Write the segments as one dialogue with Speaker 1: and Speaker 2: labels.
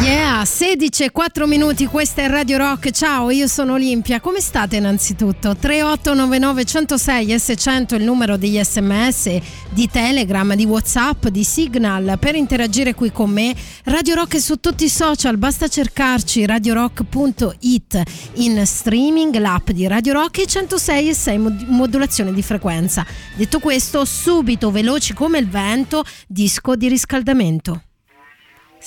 Speaker 1: Yeah, 16 e 4 minuti, questa è Radio Rock. Ciao, io sono Olimpia. Come state innanzitutto? 3899 106 S100 il numero degli sms, di Telegram, di Whatsapp, di Signal per interagire qui con me. Radio Rock è su tutti i social, basta cercarci radiorock.it in streaming, l'app di Radio Rock e 106 e 6 modulazione di frequenza. Detto questo, subito veloci come il vento, disco di riscaldamento.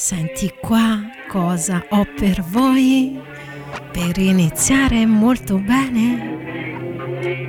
Speaker 1: Senti qua cosa ho per voi per iniziare molto bene.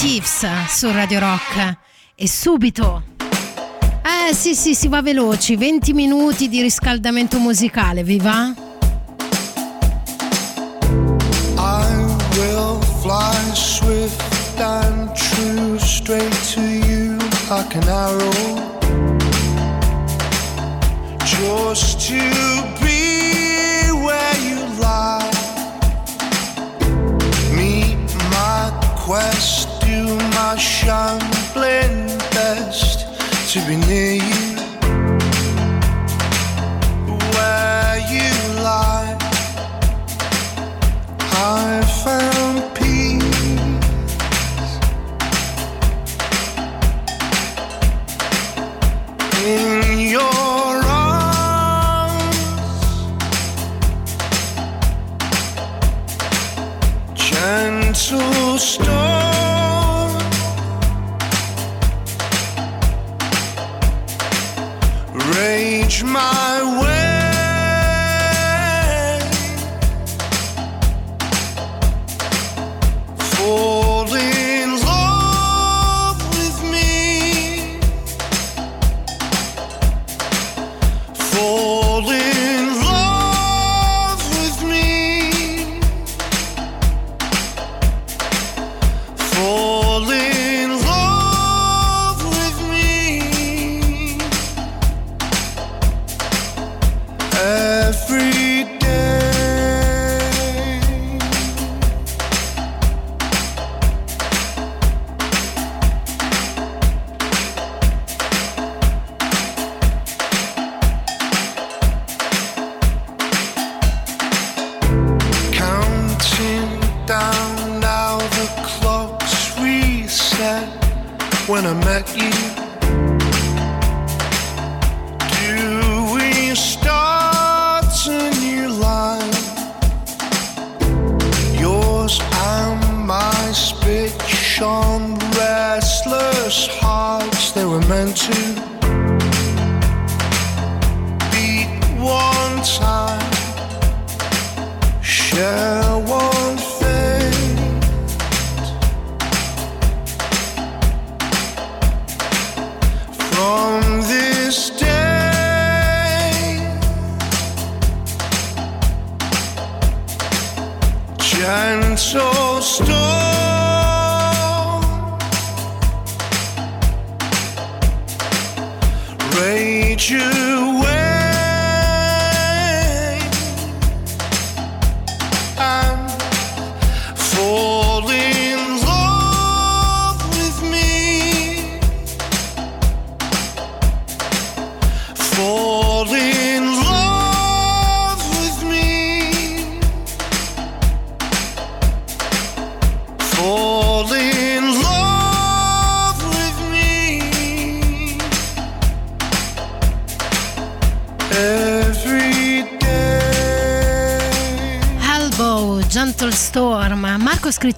Speaker 1: Thieves su Radio Rock. E subito. Eh sì sì, si va veloci, 20 minuti di riscaldamento musicale, vi va?
Speaker 2: I will fly swift and true straight to you like an arrow. Just to my shambling best to be near You.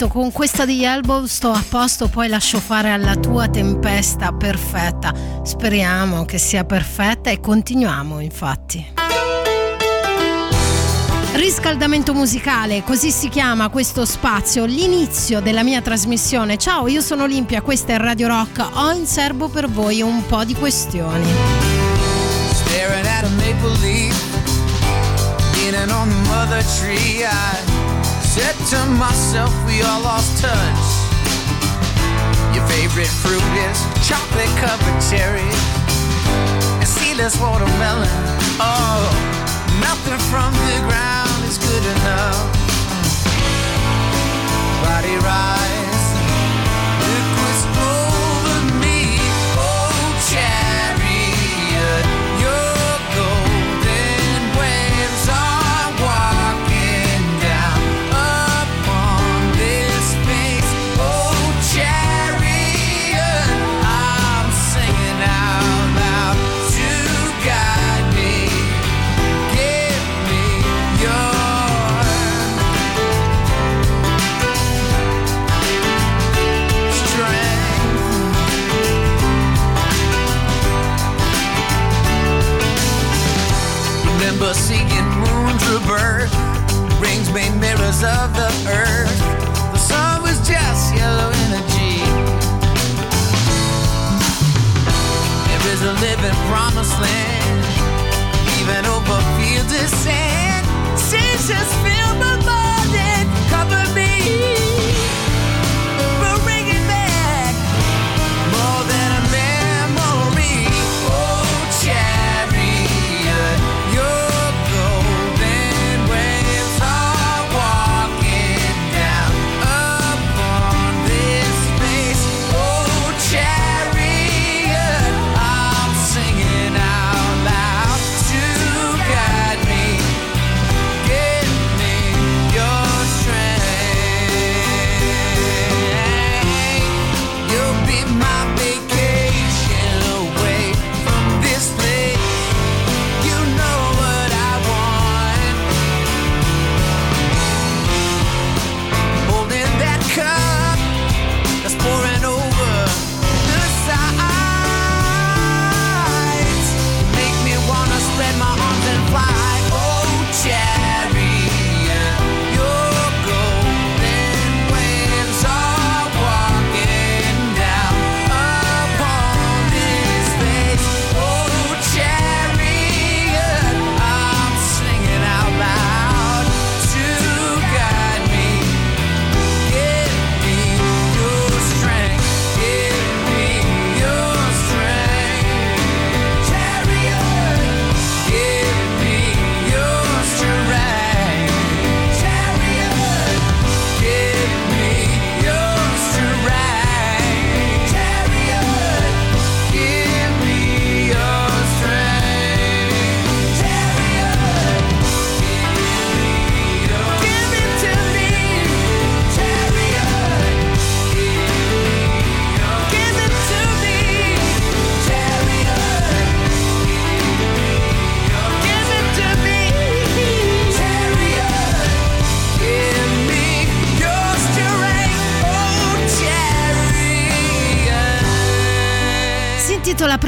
Speaker 3: Scritto con questa di Elbow sto a posto, poi lascio fare alla tua tempesta perfetta. Speriamo che sia perfetta e continuiamo infatti. Riscaldamento musicale, così si chiama questo spazio, l'inizio della mia trasmissione. Ciao, io sono Olimpia, questa è Radio Rock. Ho in serbo per voi un po' di questioni.
Speaker 4: Staring at a maple leaf, on the mother tree. I said to myself, we all lost touch. Your favorite fruit is chocolate covered cherries and seedless watermelon. Oh, nothing from the ground is good enough. Body rise,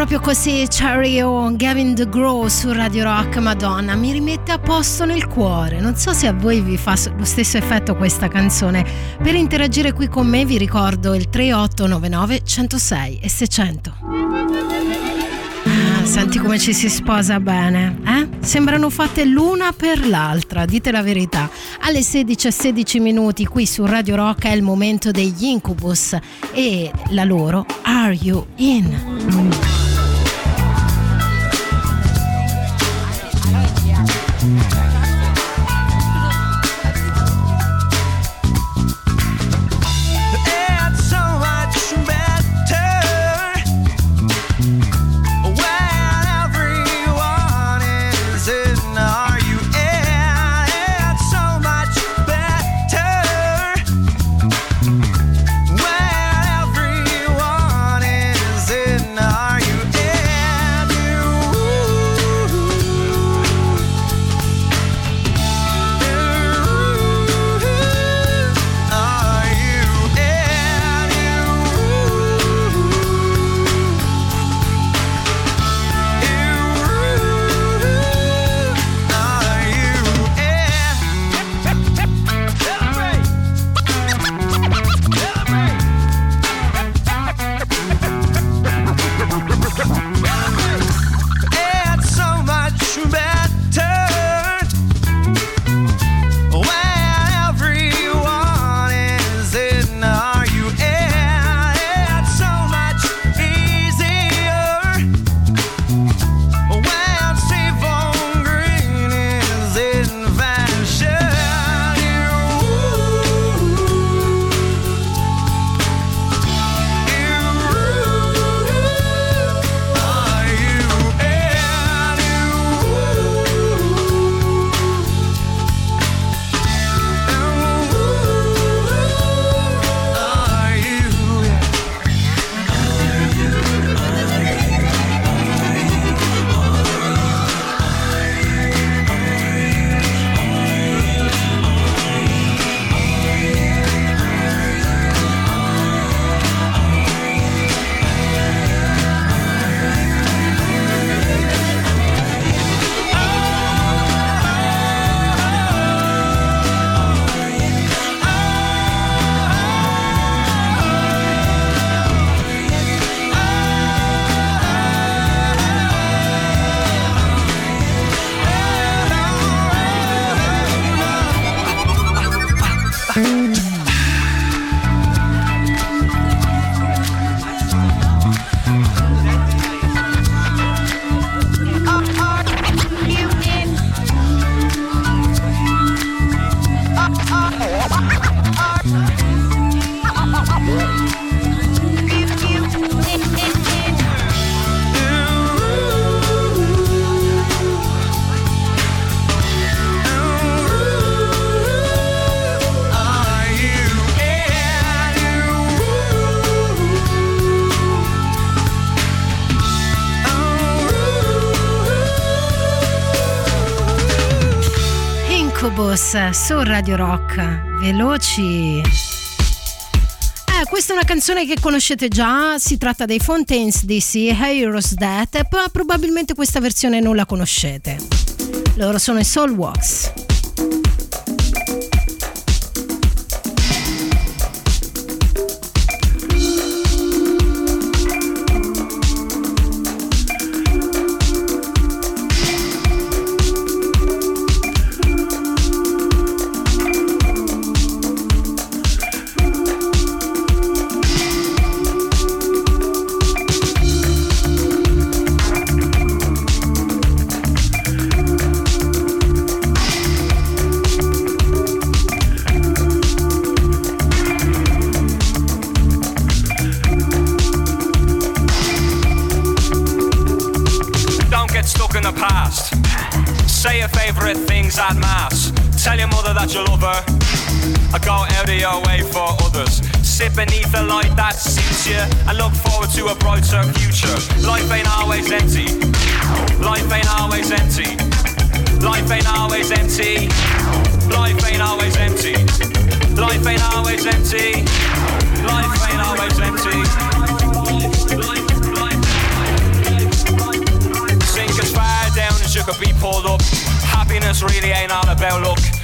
Speaker 4: proprio così Cherry O Gavin DeGraw su Radio Rock Madonna mi rimette a posto nel cuore non so se a voi vi fa lo stesso effetto questa canzone per interagire qui con me vi ricordo il 3899 106 e 600 ah, senti come ci si sposa bene eh? sembrano fatte l'una per l'altra dite la verità alle 16 e 16 minuti qui su Radio Rock è il momento degli Incubus e la loro Are You In? Incubus su Radio Rock veloci eh, questa è una canzone che conoscete già, si tratta dei Fontaines DC, Heroes Death, probabilmente questa versione non la conoscete. Loro sono i Soul Walks.
Speaker 5: over. I go out of your way for others. Sit beneath the light that suits you and look forward to a brighter future. Life ain't always empty. Life ain't always empty. Life ain't always empty. Life ain't always empty. Life ain't always empty. Life ain't always empty. Sink as far down as you could be pulled up. Happiness really ain't all about luck.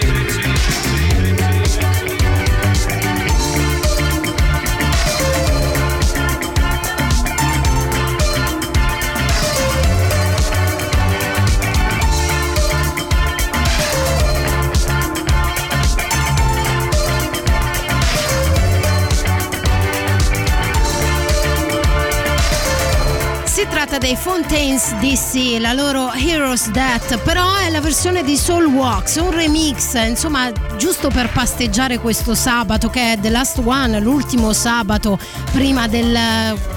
Speaker 3: Tratta dei Fontaines DC, la loro Heroes Death, però è la versione di Soul Walks, un remix, insomma, giusto per pasteggiare questo sabato che è The Last One, l'ultimo sabato prima del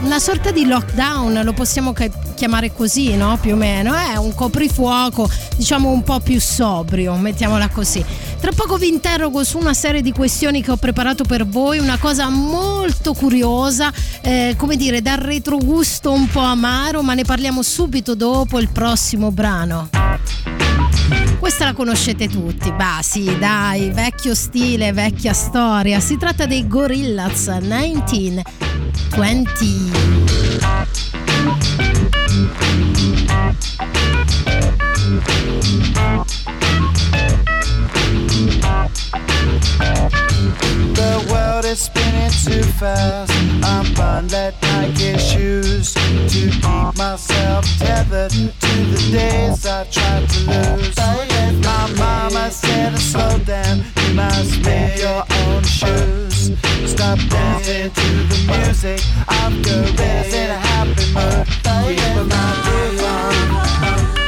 Speaker 3: una sorta di lockdown, lo possiamo chiamare così, no? Più o meno, è un coprifuoco, diciamo un po' più sobrio, mettiamola così. Tra poco vi interrogo su una serie di questioni che ho preparato per voi, una cosa molto curiosa, eh, come dire, dal retrogusto un po' amaro, ma ne parliamo subito dopo il prossimo brano. Questa la conoscete tutti, bah sì, dai, vecchio stile, vecchia storia. Si tratta dei Gorillaz 1920.
Speaker 6: The world is spinning too fast. I'm bound let Nike shoes to keep myself tethered to the days I tried to lose. Oh, my mama said slow down. You must make your own shoes. Stop dancing to the music. I'm gorillas in a happy mood. Keep my groove on.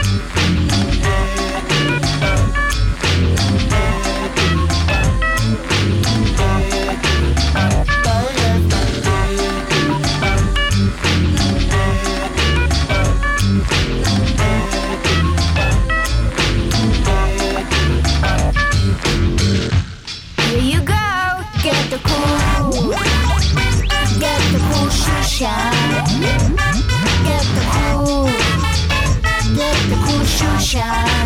Speaker 3: Nation.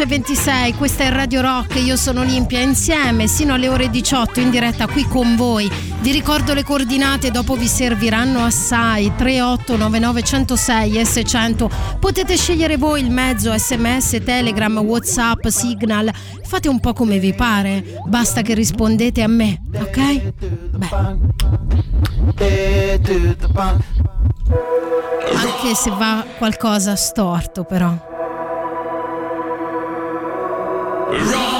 Speaker 3: 11.26, questa è Radio Rock, io sono Olimpia, insieme sino alle ore 18 in diretta qui con voi. Vi ricordo le coordinate, dopo vi serviranno assai 3899106 S100. Potete scegliere voi il mezzo SMS, Telegram, WhatsApp, Signal, fate un po' come vi pare, basta che rispondete a me, ok? Beh. Anche se va qualcosa storto però.
Speaker 7: I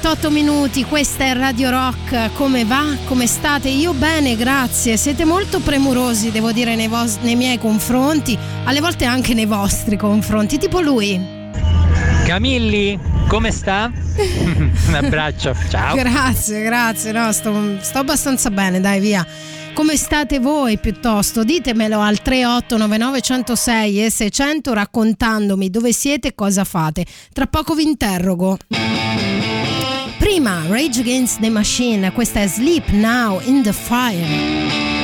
Speaker 3: 16 e 38 minuti, questa è Radio Rock. Come va? Come state? Io bene, grazie. Siete molto premurosi, devo dire, nei, vos- nei miei confronti, alle volte anche nei vostri confronti, tipo lui.
Speaker 8: Camilli, come sta? Un abbraccio, ciao.
Speaker 3: Grazie, grazie. No, sto, sto abbastanza bene, dai, via. Come state voi piuttosto? Ditemelo al 3899 106 e 600 raccontandomi dove siete e cosa fate. Tra poco vi interrogo. Prima Rage Against the Machine, questa è Sleep Now in the Fire.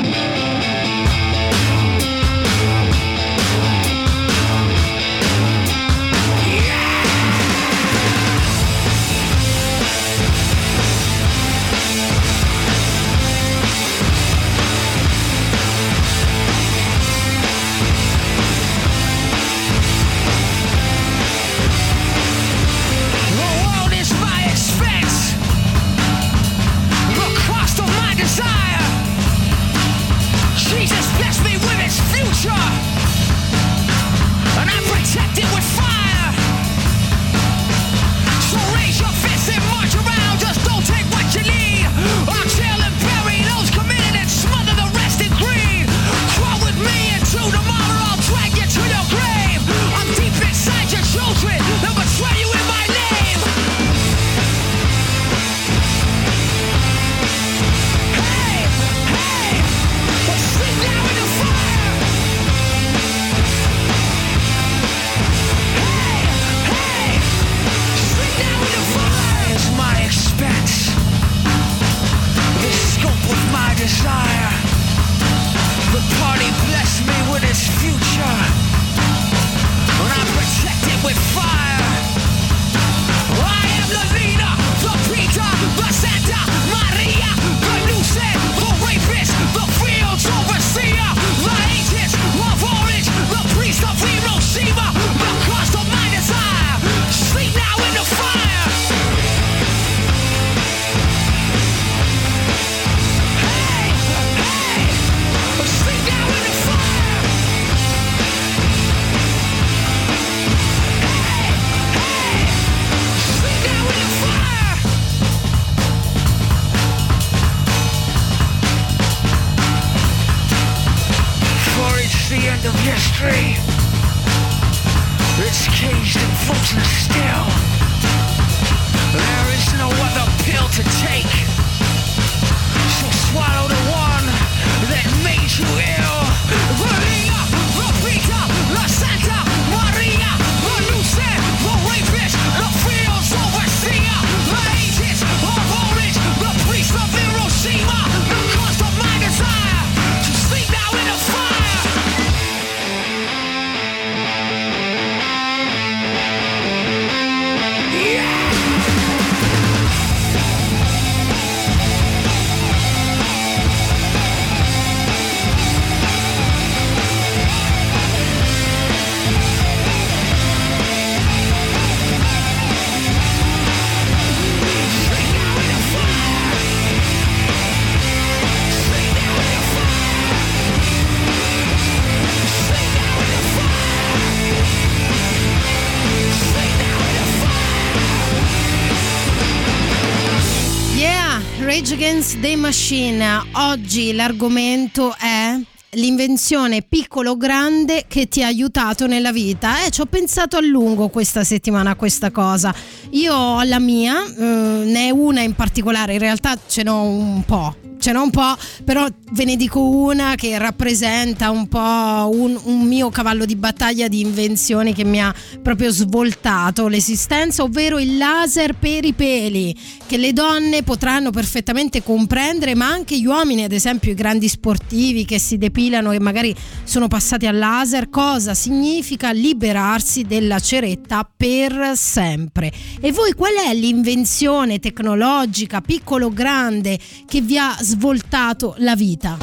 Speaker 3: Against the Machine. Oggi l'argomento è l'invenzione piccolo o grande che ti ha aiutato nella vita. Eh, ci ho pensato a lungo questa settimana a questa cosa. Io ho la mia, eh, ne è una in particolare, in realtà ce n'ho un po'. Ce n'ho un po', però ve ne dico una che rappresenta un po' un, un mio cavallo di battaglia di invenzioni che mi ha proprio svoltato l'esistenza, ovvero il laser per i peli, che le donne potranno perfettamente comprendere, ma anche gli uomini, ad esempio i grandi sportivi che si depilano e magari sono passati al laser, cosa significa liberarsi della ceretta per sempre. E voi qual è l'invenzione tecnologica, piccolo o grande, che vi ha svoltato la vita?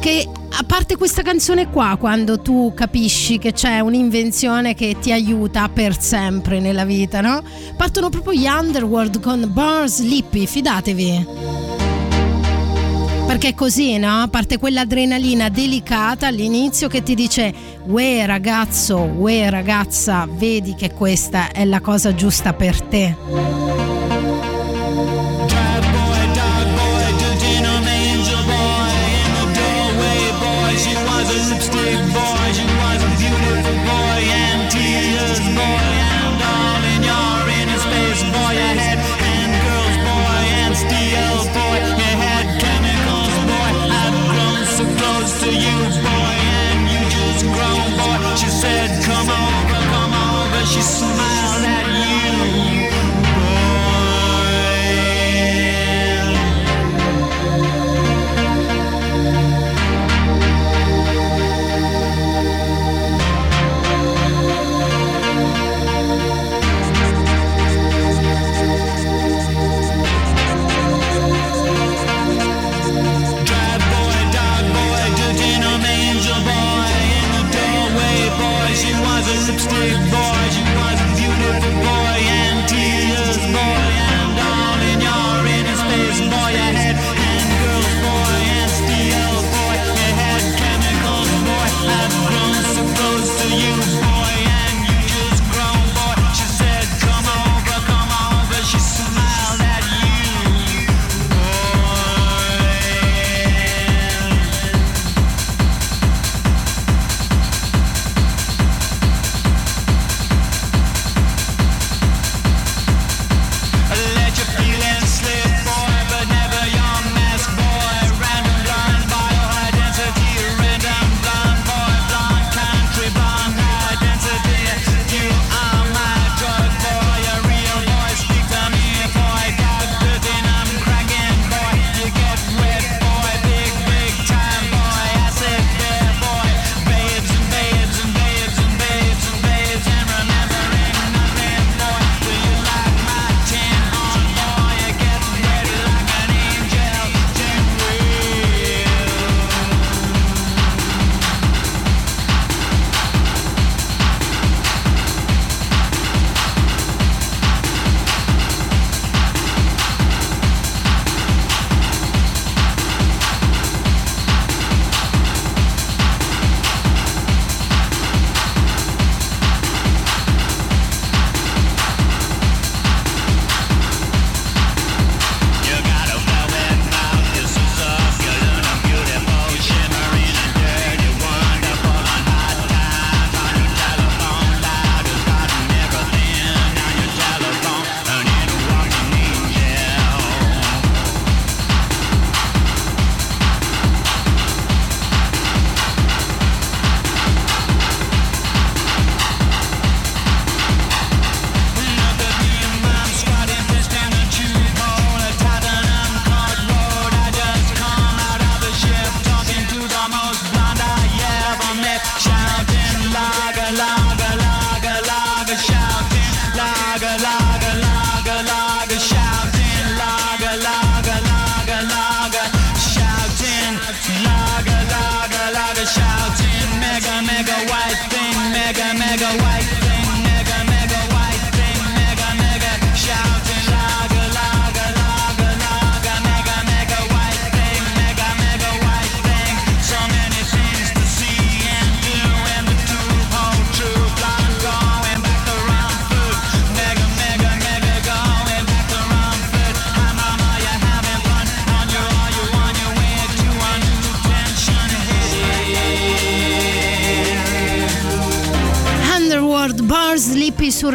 Speaker 3: Che a parte questa canzone qua, quando tu capisci che c'è un'invenzione che ti aiuta per sempre nella vita, no? Partono proprio gli Underworld con Burn Sleepy, fidatevi. Perché è così, no? Parte quell'adrenalina delicata all'inizio che ti dice Uè ragazzo, uè ragazza, vedi che questa è la cosa giusta per te.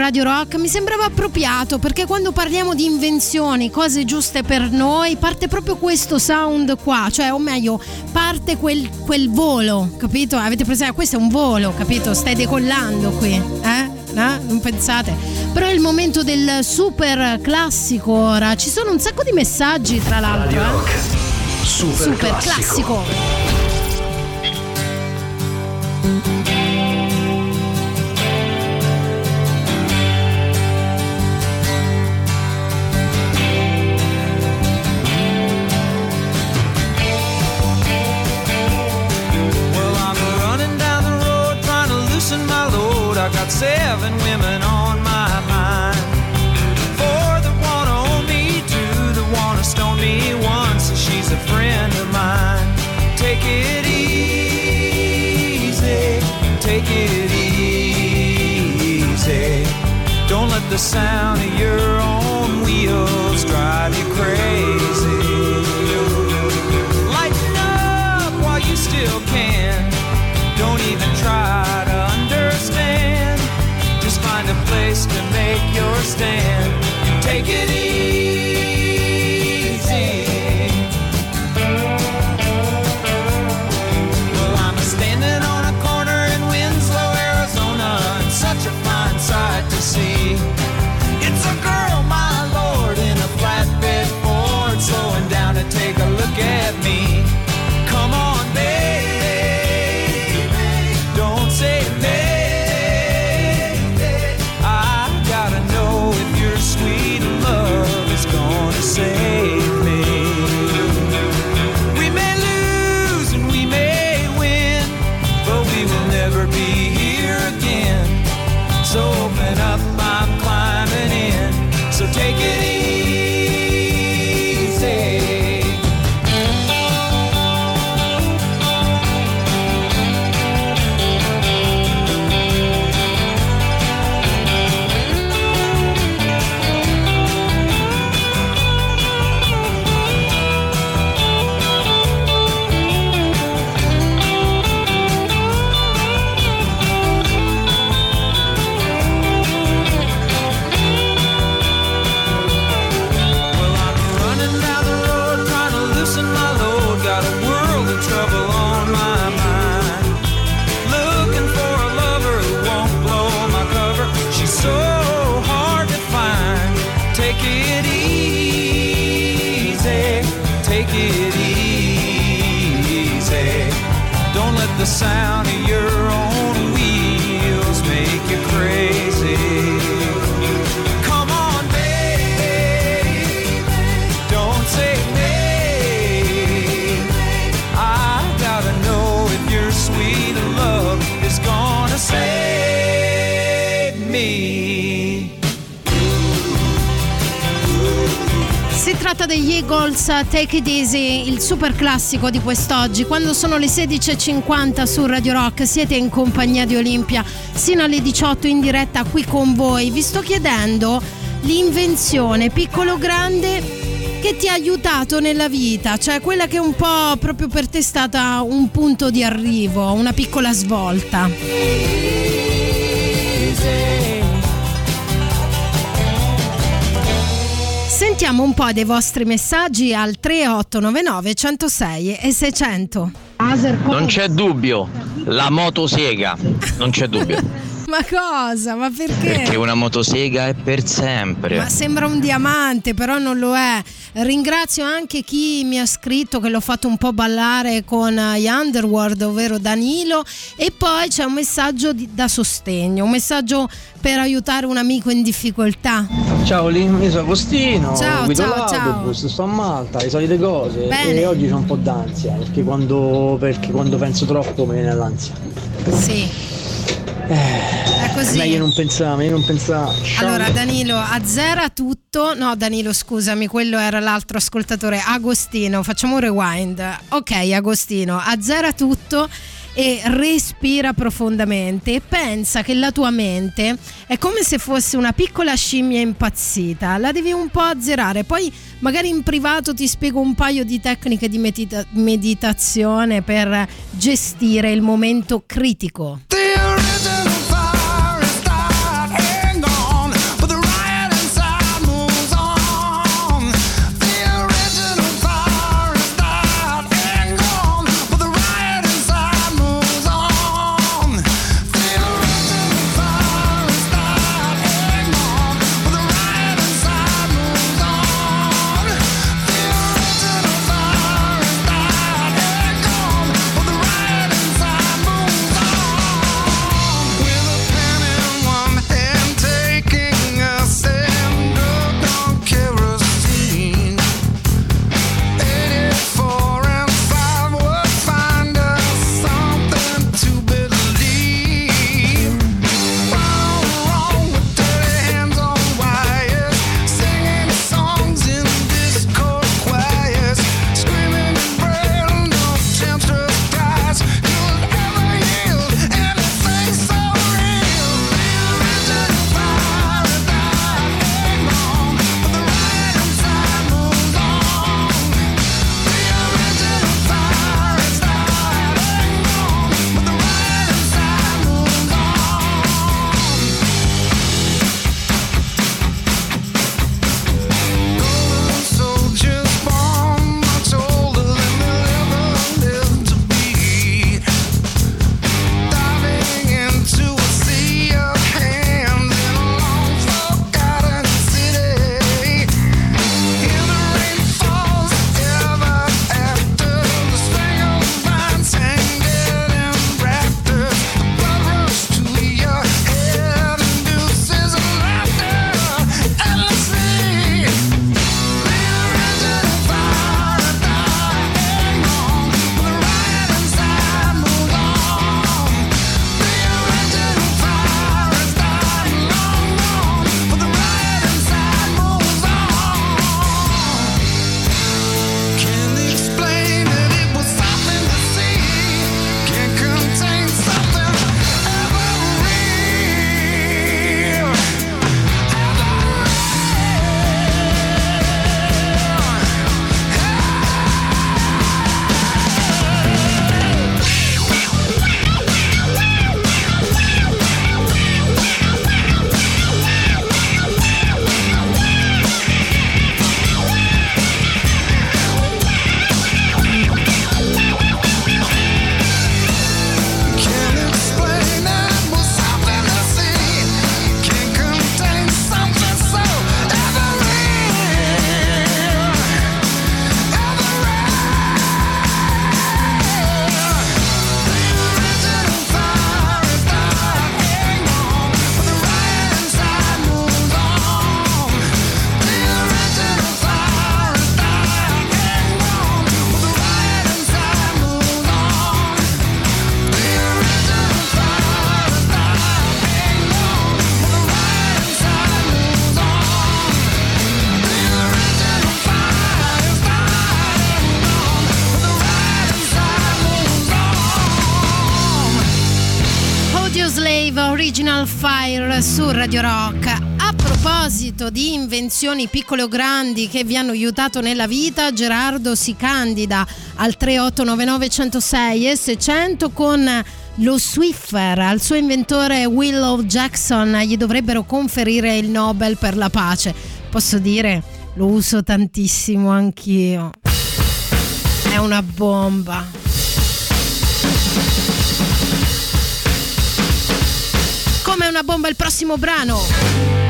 Speaker 3: Radio Rock mi sembrava appropriato perché quando parliamo di invenzioni, cose giuste per noi, parte proprio questo sound qua, cioè o meglio, parte quel, quel volo, capito? Avete presente? Questo è un volo, capito? Stai decollando qui, eh? No? Non pensate? Però è il momento del super classico ora. Ci sono un sacco di messaggi, tra l'altro. eh?
Speaker 9: Super,
Speaker 3: Super
Speaker 9: classico.
Speaker 3: classico.
Speaker 4: Got seven women on my mind. Four that wanna own me, two that wanna stone me, one says she's a friend of mine. Take it easy, take it easy. Don't let the sound of your own wheels drive you crazy.
Speaker 3: Si tratta degli Eagles Take It Easy, il super classico di quest'oggi. Quando sono le 16.50 su Radio Rock siete in compagnia di Olimpia sino alle 18 in diretta qui con voi. Vi sto chiedendo l'invenzione piccolo grande che ti ha aiutato nella vita, cioè quella che un po' proprio per te è stata un punto di arrivo, una piccola svolta. Sentiamo un po' dei vostri messaggi al 3899 106 e 600.
Speaker 10: Non c'è dubbio, la motosega, non c'è dubbio.
Speaker 3: Ma cosa? Ma perché?
Speaker 10: Perché una motosega è per sempre.
Speaker 3: Ma sembra un diamante, però non lo è. Ringrazio anche chi mi ha scritto che l'ho fatto un po' ballare con gli Underworld, ovvero Danilo. E poi c'è un messaggio di- da sostegno, un messaggio per aiutare un amico in difficoltà.
Speaker 11: Ciao Lin, io sono Agostino,
Speaker 3: Ciao,
Speaker 11: guido
Speaker 3: ciao,
Speaker 11: l'autobus, sto a Malta, le solite cose
Speaker 3: Bene.
Speaker 11: e oggi ho un po' d'ansia perché quando, perché quando penso troppo mi viene l'ansia.
Speaker 3: Sì. È così.
Speaker 11: Meglio non pensare, meglio non pensare.
Speaker 3: Allora Danilo azzera tutto, no Danilo scusami, quello era l'altro ascoltatore, Agostino, facciamo un rewind. Ok Agostino, azzera tutto e respira profondamente e pensa che la tua mente è come se fosse una piccola scimmia impazzita, la devi un po' azzerare, poi magari in privato ti spiego un paio di tecniche di medita- meditazione per gestire il momento critico.
Speaker 2: The
Speaker 3: invenzioni piccole o grandi che vi hanno aiutato nella vita, Gerardo si candida al 3899 106 e 600 con lo Swiffer. Al suo inventore Willow Jackson gli dovrebbero conferire il Nobel per la pace. Posso dire, lo uso tantissimo anch'io. È una bomba. Come una bomba il prossimo brano.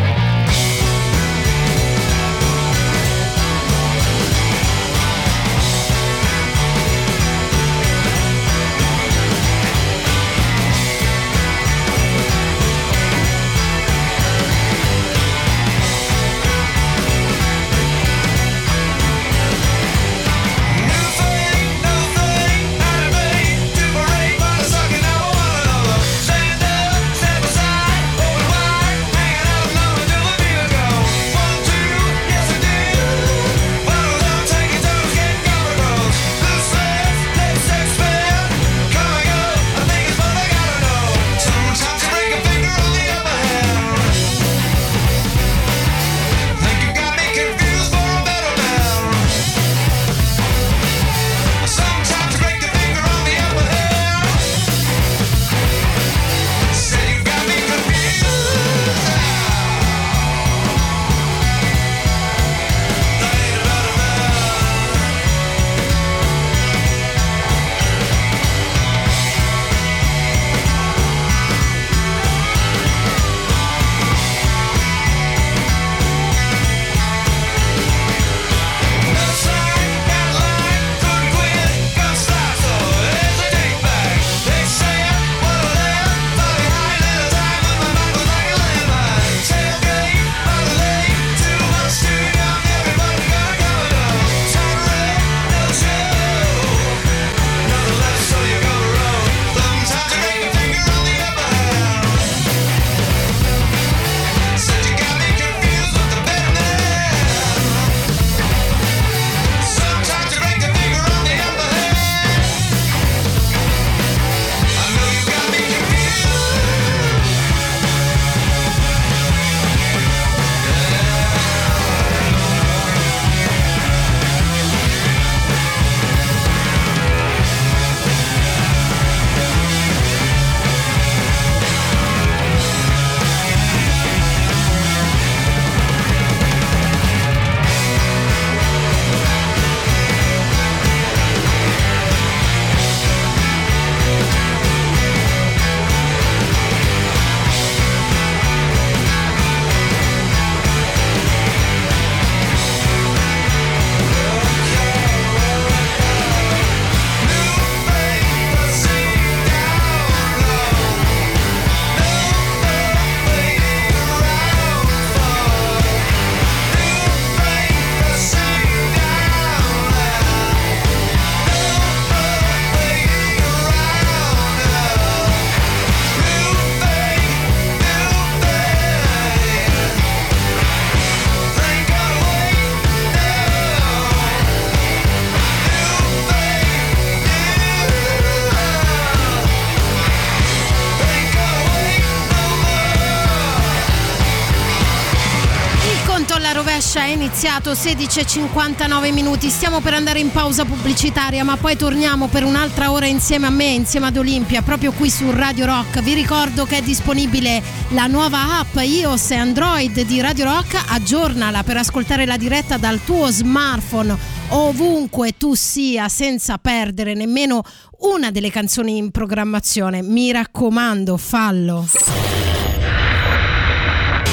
Speaker 3: Iniziato 16.59 minuti. Stiamo per andare in pausa pubblicitaria, ma poi torniamo per un'altra ora insieme a me, insieme ad Olimpia, proprio qui su Radio Rock. Vi ricordo che è disponibile la nuova app iOS e Android di Radio Rock. Aggiornala per ascoltare la diretta dal tuo smartphone ovunque tu sia senza perdere nemmeno una delle canzoni in programmazione. Mi raccomando, fallo.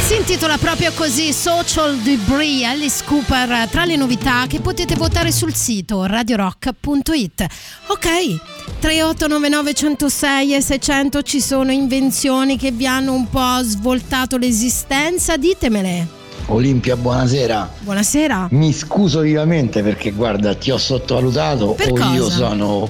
Speaker 3: Si intitola proprio così Social Debris Alice Cooper tra le novità che potete votare sul sito radiorock.it. Ok, 3899 106 e 600 ci sono invenzioni che vi hanno un po' svoltato l'esistenza, ditemele.
Speaker 9: Olimpia, buonasera.
Speaker 3: Buonasera.
Speaker 9: Mi scuso vivamente perché guarda, ti ho sottovalutato
Speaker 3: Per
Speaker 9: o io
Speaker 3: cosa?
Speaker 9: sono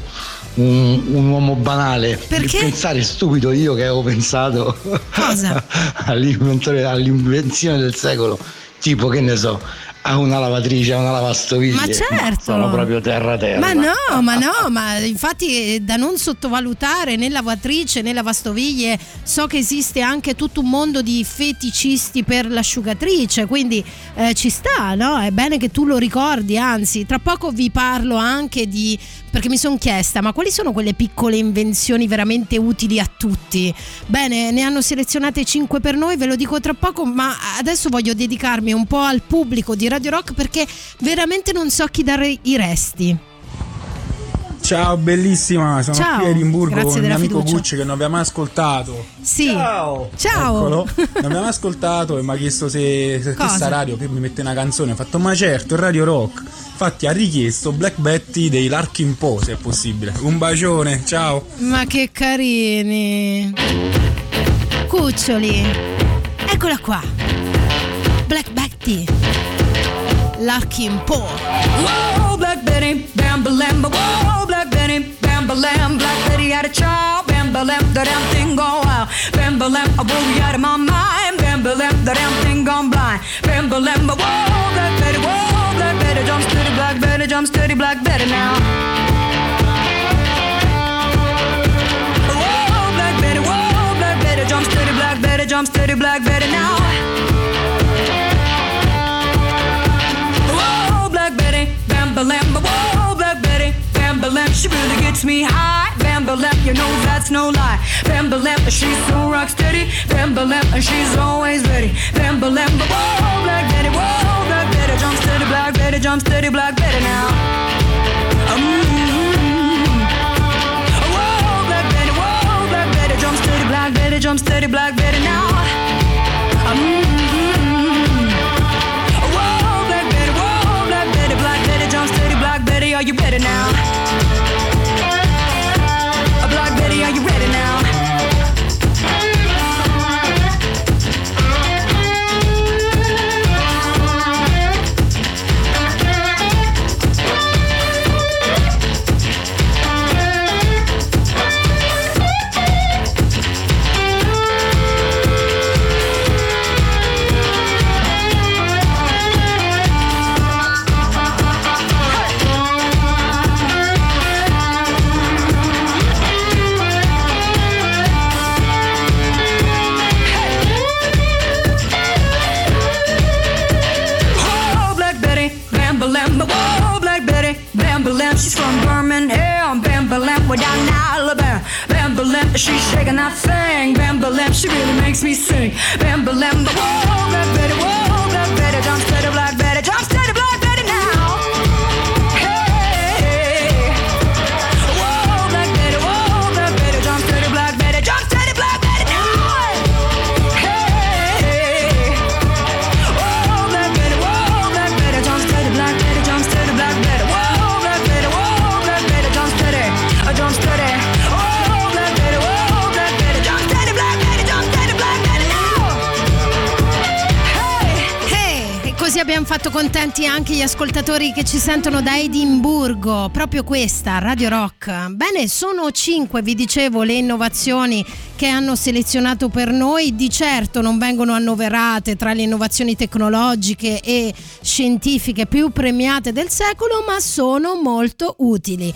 Speaker 9: un, un uomo banale.
Speaker 3: Perché?
Speaker 9: Per pensare stupido io che avevo pensato all'invenzione del secolo, tipo che ne so, Ha una lavatrice, ha una lavastoviglie.
Speaker 3: Ma certo.
Speaker 9: Sono proprio terra terra.
Speaker 3: Ma no, ma no, ma infatti è da non sottovalutare né lavatrice né lavastoviglie. So che esiste anche tutto un mondo di feticisti per l'asciugatrice, quindi eh, ci sta, no? È bene che tu lo ricordi, anzi, tra poco vi parlo anche di perché mi sono chiesta, ma quali sono quelle piccole invenzioni veramente utili a tutti? Bene, ne hanno selezionate 5 per noi, ve lo dico tra poco, ma adesso voglio dedicarmi un po' al pubblico di Radio Rock perché veramente non so chi dare i resti.
Speaker 12: Ciao bellissima, sono
Speaker 3: Ciao,
Speaker 12: qui a Edimburgo con il mio amico
Speaker 3: fiducia.
Speaker 12: Gucci che non abbiamo mai ascoltato.
Speaker 3: Sì. Ciao. Ciao.
Speaker 12: Eccolo, non abbiamo mai ascoltato e mi ha chiesto se, se questa radio che mi mette una canzone. Ho fatto ma certo, è Radio Rock. Infatti ha richiesto Black Betty dei Larkin Poe se è possibile. Un bacione, ciao.
Speaker 3: Ma che carini. Cuccioli. Eccola qua. Black Betty. Larkin Poe.
Speaker 13: Whoa, Black Betty, bam balam, whoa, Black Betty, bam balam, Black Betty had a child, bam balam, the damn thing go wild, bam balam, I blew out of my mind, bam balam, the damn thing gone blind, bam balam, whoa, Black Betty, whoa, Black Betty, jump steady, Black Betty, jump steady, Black Betty now. Black Betty, whoa, Black Betty, jump steady, Black Betty, jump steady, Black Betty now. Bam balam, she really gets me high. Bam balam, you know that's no lie. Bam balam, she's so rock steady. Bam balam, and she's always ready. Bam balam, whoa, Black Betty, whoa, Black Betty, jump steady, Black Betty, jump steady, Black Betty now. Mm-hmm. Whoa, Black Betty, whoa, Black Betty, jump steady, Black Betty, jump steady, Black Betty now. Mm-hmm. Whoa, Black Betty, whoa, Black Betty, Black Betty, jump steady, Black Betty, are you ready now?
Speaker 3: Fatto contenti anche gli ascoltatori che ci sentono da Edimburgo, proprio questa, Radio Rock. Bene, sono cinque, vi dicevo, le innovazioni che hanno selezionato per noi. Di certo non vengono annoverate tra le innovazioni tecnologiche e scientifiche più premiate del secolo, ma sono molto utili.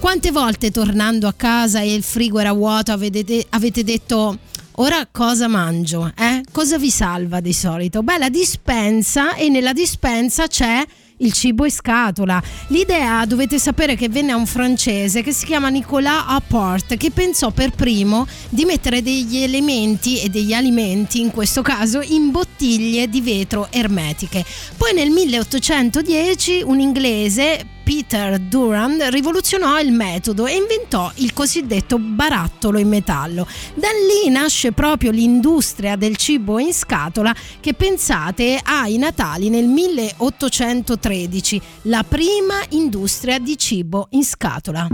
Speaker 3: Quante volte tornando a casa e il frigo era vuoto avete, avete detto Ora cosa mangio? Eh? Cosa vi salva di solito? Beh, la dispensa e nella dispensa c'è il cibo in scatola. L'idea dovete sapere che venne a un francese che si chiama Nicolas Apport che pensò per primo di mettere degli elementi e degli alimenti, in questo caso, in bottiglie di vetro ermetiche. Poi nel 1810 un inglese Peter Duran rivoluzionò il metodo e inventò il cosiddetto barattolo in metallo. Da lì nasce proprio l'industria del cibo in scatola che pensate ha i Natali nel 1813, la prima industria di cibo in scatola.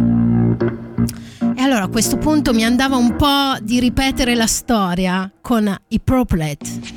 Speaker 3: E allora a questo punto mi andava un po' di ripetere la storia con i Proplet.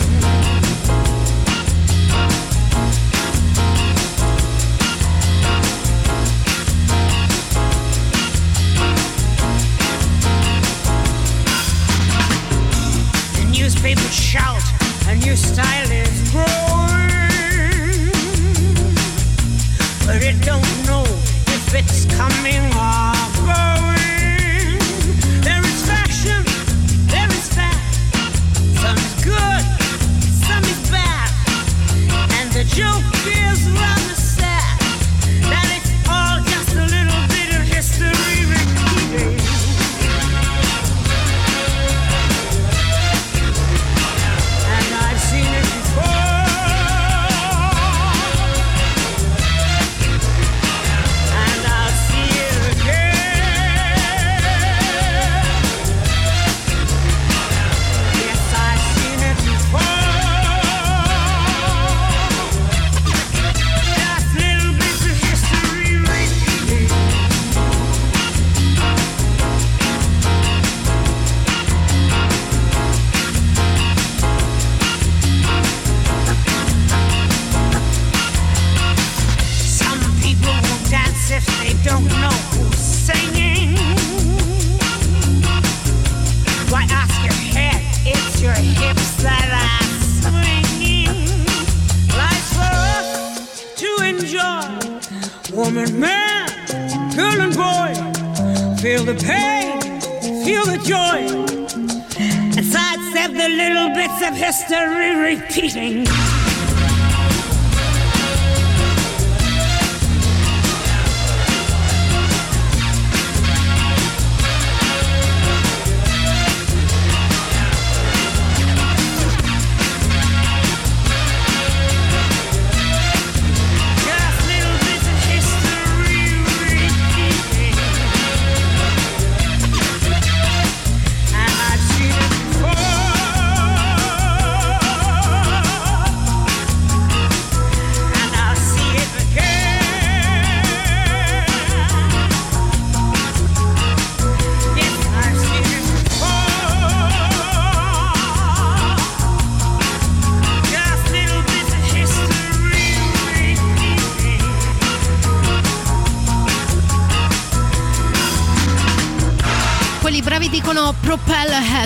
Speaker 14: Newspapers shout, a new style is growing. But it don't know if it's coming or history repeating.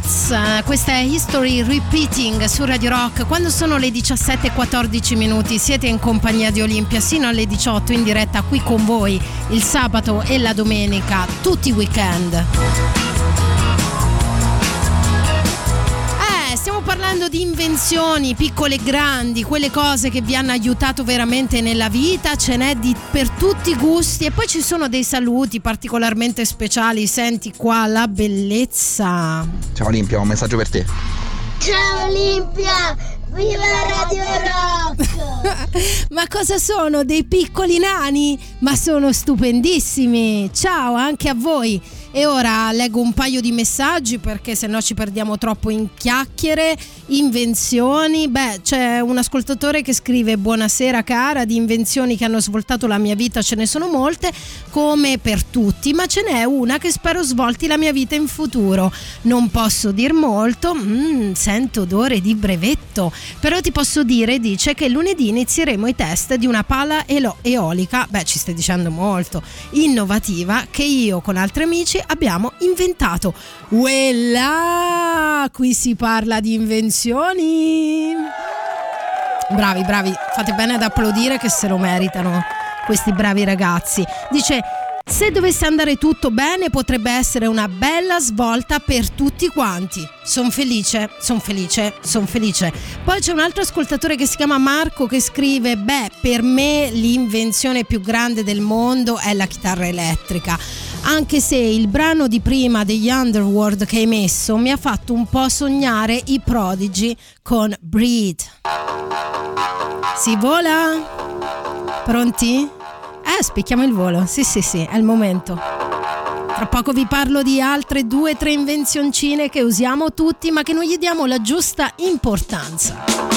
Speaker 3: Hats, eh, questa è History Repeating su Radio Rock. Quando sono le 17.14 minuti siete in compagnia di Olimpia sino alle 18 in diretta qui con voi il sabato e la domenica, tutti i weekend. Parlando di invenzioni piccole e grandi, quelle cose che vi hanno aiutato veramente nella vita, ce n'è di, per tutti i gusti e poi ci sono dei saluti particolarmente speciali, senti qua la bellezza.
Speaker 15: Ciao Olimpia, un messaggio per te.
Speaker 16: Ciao Olimpia! Viva Radio Rock!
Speaker 3: Ma cosa sono? Dei piccoli nani? Ma sono stupendissimi! Ciao anche a voi! E ora leggo un paio di messaggi perché sennò ci perdiamo troppo in chiacchiere, invenzioni. Beh, c'è un ascoltatore che scrive Buonasera cara, di invenzioni che hanno svoltato la mia vita ce ne sono molte, come per tutti, ma ce n'è una che spero svolti la mia vita in futuro. Non posso dir molto, mm, sento odore di brevetto, però ti posso dire, dice, che lunedì inizieremo i test di una pala eolica, beh ci stai dicendo molto, innovativa, che io con altri amici abbiamo inventato. Uella! Qui si parla di invenzioni. Bravi, bravi, fate bene ad applaudire che se lo meritano questi bravi ragazzi. Dice se dovesse andare tutto bene potrebbe essere una bella svolta per tutti quanti. Sono felice, sono felice, sono felice. Poi c'è un altro ascoltatore che si chiama Marco che scrive, beh, per me l'invenzione più grande del mondo è la chitarra elettrica. Anche se il brano di prima degli Underworld che hai messo mi ha fatto un po' sognare i Prodigy con Breed. Si vola? Pronti? Eh, spicchiamo il volo. Sì, sì, sì, è il momento. Tra poco vi parlo di altre due o tre invenzioncine che usiamo tutti ma che non gli diamo la giusta importanza.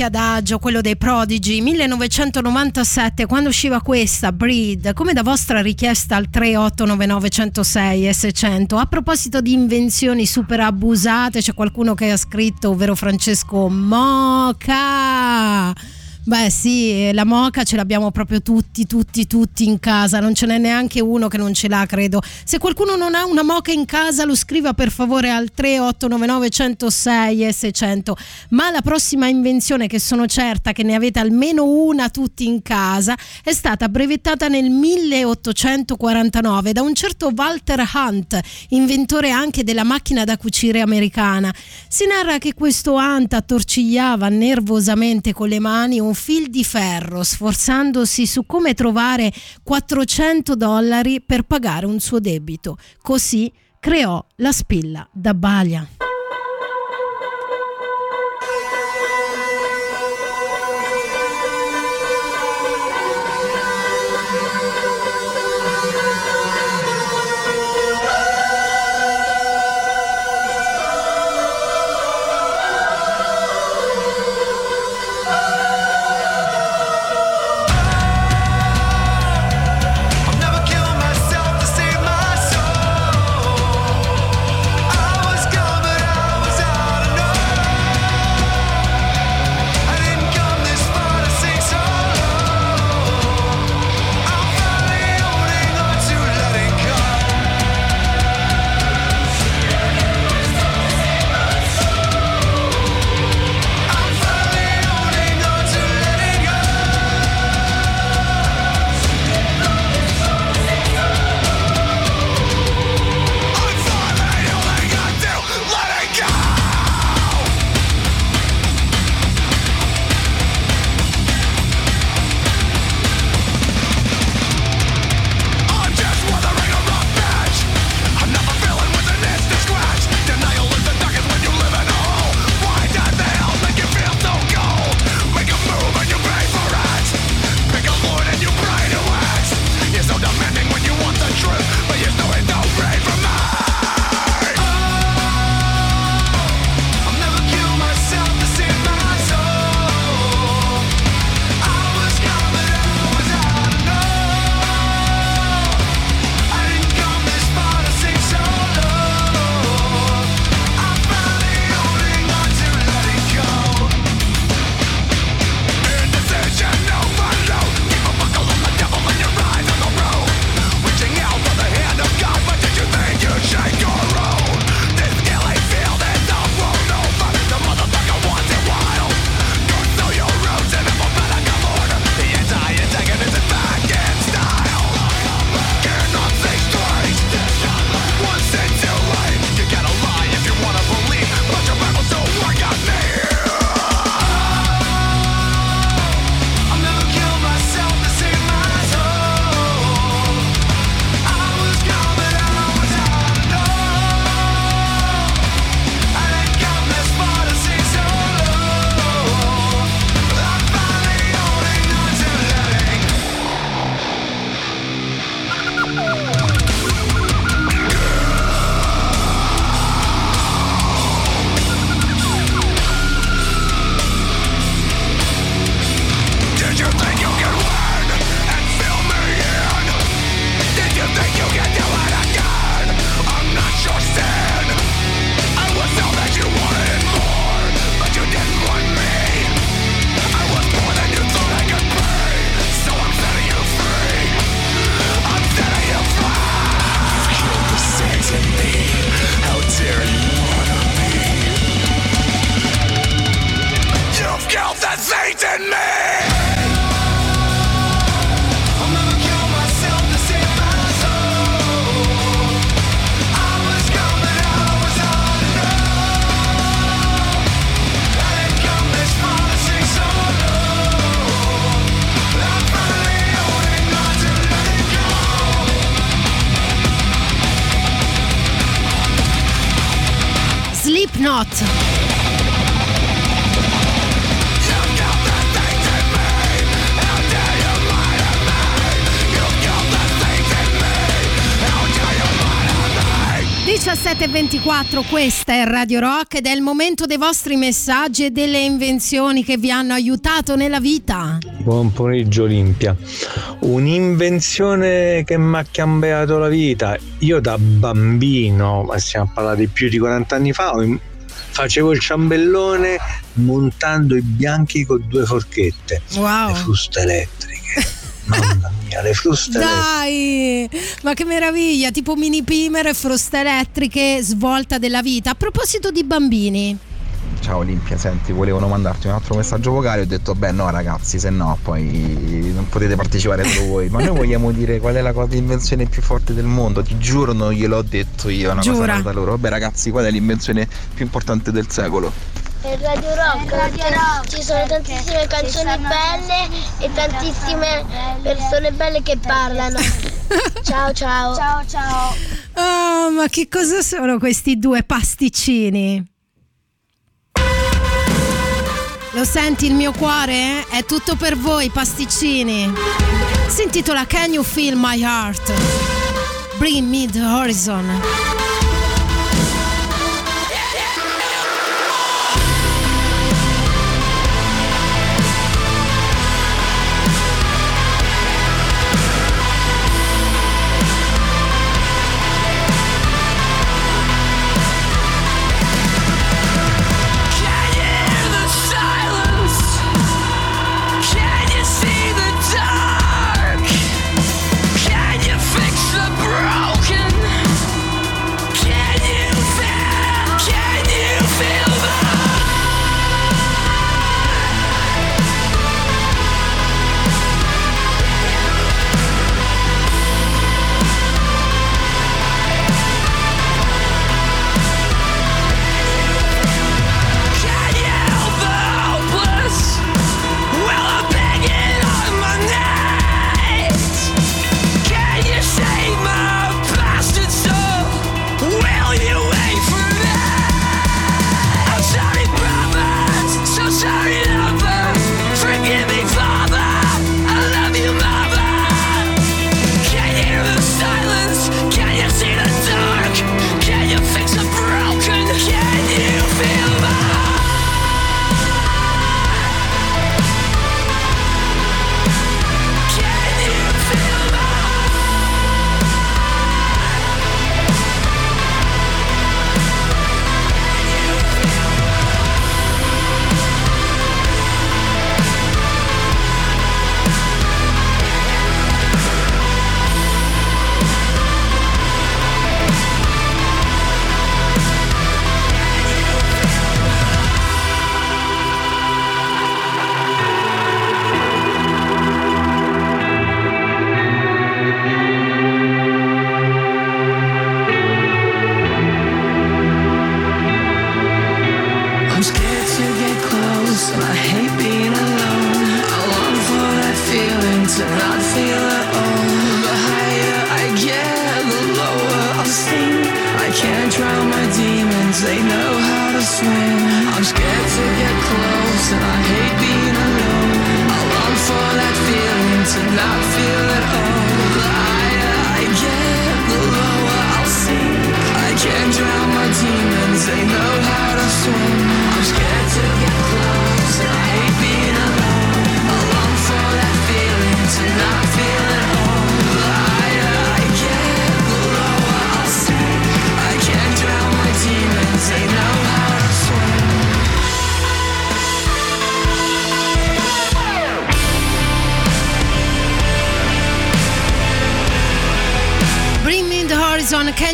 Speaker 3: vecchio adagio, quello dei prodigi, 1997, quando usciva questa, Breed, come da vostra richiesta al 3899106S100, A proposito di invenzioni super abusate, c'è qualcuno che ha scritto, ovvero Francesco Moca. Beh sì, la moca ce l'abbiamo proprio tutti, tutti, tutti in casa, non ce n'è neanche uno che non ce l'ha, credo. Se qualcuno non ha una moca in casa lo scriva per favore al 3899 106 e 600. Ma la prossima invenzione, che sono certa che ne avete almeno una tutti in casa, è stata brevettata nel 1849 da un certo Walter Hunt, inventore anche della macchina da cucire americana. Si narra che questo Hunt attorcigliava nervosamente con le mani un un fil di ferro sforzandosi su come trovare 400 dollari per pagare un suo debito. Così creò la spilla da Baglia. 17.24, questa è Radio Rock ed è il momento dei vostri messaggi e delle invenzioni che vi hanno aiutato nella vita.
Speaker 17: Buon pomeriggio Olimpia. Un'invenzione che mi ha cambiato la vita. Io da bambino, ma stiamo a parlare di più di 40 anni fa, facevo il ciambellone montando i bianchi con due forchette.
Speaker 3: Wow.
Speaker 17: Le fruste elettriche. Mamma mia, le fruste.
Speaker 3: Dai, ma che meraviglia, tipo mini pimer e fruste elettriche, svolta della vita. A proposito di bambini,
Speaker 15: Ciao Olimpia, senti, volevano mandarti un altro messaggio vocale, ho detto beh no ragazzi, se no poi non potete partecipare solo voi, ma noi vogliamo dire qual è la cosa l'invenzione più forte del mondo, ti giuro non gliel'ho detto io, è una
Speaker 3: Giura.
Speaker 15: cosa da loro. Vabbè ragazzi, qual è l'invenzione più importante del secolo?
Speaker 16: E Radio Rock, ci sono tantissime canzoni belle e tantissime persone belle che parlano. Ciao ciao. Ciao ciao.
Speaker 3: Oh, ma che cosa sono questi due pasticcini? Lo senti il mio cuore? È tutto per voi, pasticcini. Si intitola Can You Feel My Heart? Bring me the horizon.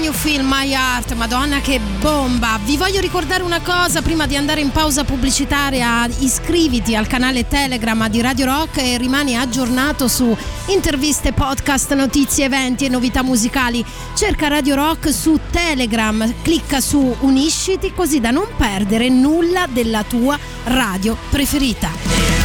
Speaker 7: You feel my
Speaker 3: heart? Madonna che bomba! Vi voglio ricordare una cosa prima di andare in pausa pubblicitaria, iscriviti al canale Telegram di Radio Rock e rimani aggiornato su interviste, podcast, notizie, eventi e novità musicali. Cerca Radio Rock su Telegram, clicca su Unisciti così da non perdere nulla della tua radio preferita.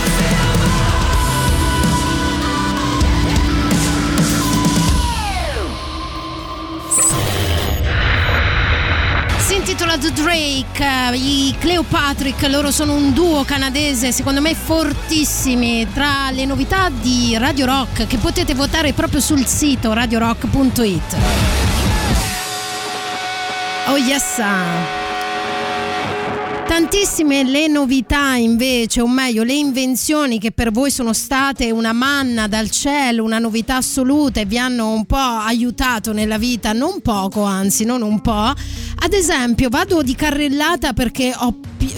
Speaker 3: Drake, eh, i Cleopatrick, loro sono un duo canadese secondo me fortissimi tra le novità di Radio Rock che potete votare proprio sul sito radiorock.it. Oh yes! Tantissime le novità invece, o meglio le invenzioni che per voi sono state una manna dal cielo, una novità assoluta e vi hanno un po' aiutato nella vita, non poco anzi, non un po'. Ad esempio vado di carrellata perché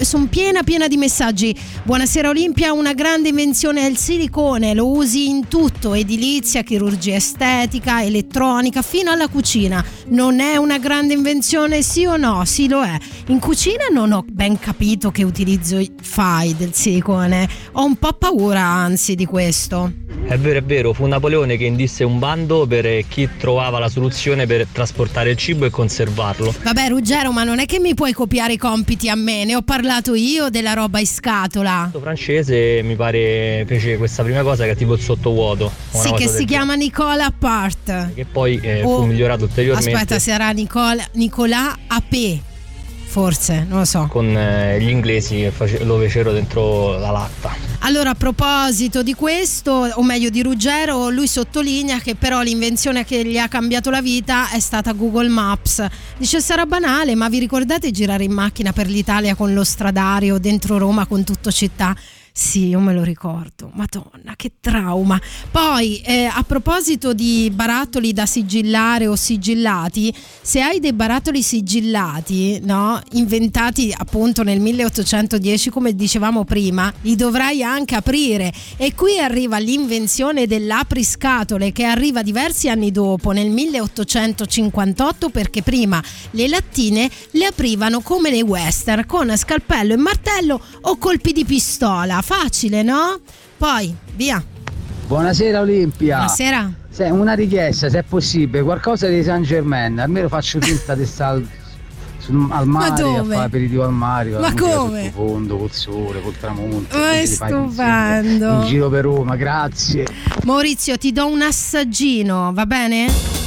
Speaker 3: sono piena piena di messaggi. Buonasera Olimpia, una grande invenzione è il silicone, lo usi in tutto, edilizia, chirurgia estetica, elettronica, fino alla cucina. Non è una grande invenzione, sì o no? Sì lo è. In cucina non ho ben capito che utilizzo fai del silicone. Ho un po' paura anzi di questo.
Speaker 18: È vero, è vero, fu Napoleone che indisse un bando per chi trovava la soluzione per trasportare il cibo e conservarlo.
Speaker 3: Vabbè Ruggero, ma non è che mi puoi copiare i compiti a me, ne ho parlato io della roba in scatola.
Speaker 18: Il francese mi pare fece questa prima cosa che è tipo il sottovuoto.
Speaker 3: Sì, che si chiama Nicola Part.
Speaker 18: Che poi eh,
Speaker 3: Oh,
Speaker 18: fu migliorato ulteriormente
Speaker 3: Aspetta, sarà Nicola, Nicola AP. Forse, non lo so.
Speaker 18: con eh, gli inglesi che face- lo fecero dentro la latta.
Speaker 3: Allora, a proposito di questo, o meglio di Ruggero, lui sottolinea che però l'invenzione che gli ha cambiato la vita è stata Google Maps. Dice sarà banale, ma vi ricordate girare in macchina per l'Italia con lo stradario dentro Roma con tutto città? Sì, io me lo ricordo. Madonna, che trauma. Poi, eh, a proposito di barattoli da sigillare o sigillati, se hai dei barattoli sigillati, no, inventati appunto nel 1810, come dicevamo prima, li dovrai anche aprire. E qui arriva l'invenzione dell'apriscatole che arriva diversi anni dopo, nel 1858, perché prima le lattine le aprivano come nei western, con scalpello e martello o colpi di pistola. Facile, no? Poi, via.
Speaker 19: Buonasera Olimpia.
Speaker 3: Buonasera.
Speaker 19: Se- una richiesta, se è possibile, qualcosa di San Germain, almeno faccio finta di stare al, mare, a
Speaker 3: dove?
Speaker 19: fare aperitivo al mare,
Speaker 3: Ma come?
Speaker 19: sottofondo, col sole, col tramonto.
Speaker 3: Ma è stupendo.
Speaker 19: In giro per Roma, grazie.
Speaker 3: Maurizio, ti do un assaggino, va bene?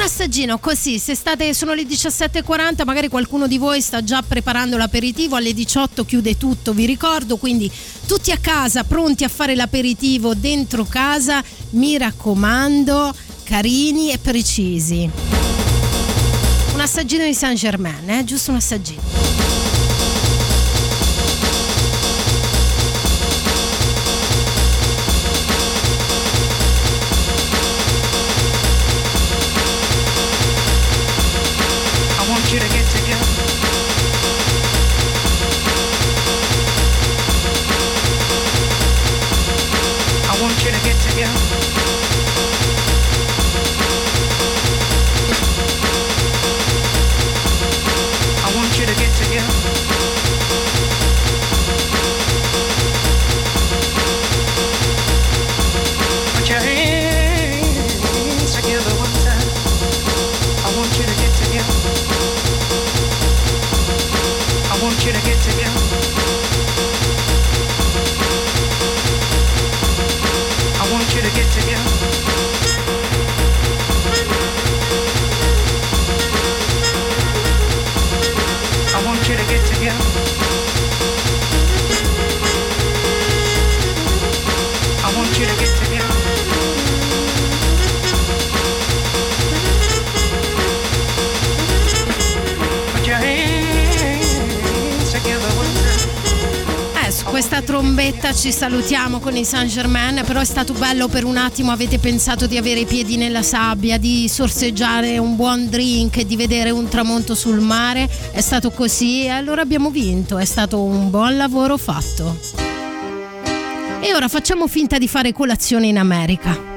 Speaker 3: Un assaggino così, se state sono le 17.40, magari qualcuno di voi sta già preparando l'aperitivo, alle 18 chiude tutto, vi ricordo, quindi tutti a casa, pronti a fare l'aperitivo dentro casa, mi raccomando, carini e precisi. Un assaggino di Saint Germain, eh? giusto un assaggino. Salutiamo con i Saint Germain, però è stato bello per un attimo, avete pensato di avere i piedi nella sabbia, di sorseggiare un buon drink di vedere un tramonto sul mare, è stato così e allora abbiamo vinto, è stato un buon lavoro fatto. E ora facciamo finta di fare colazione in America.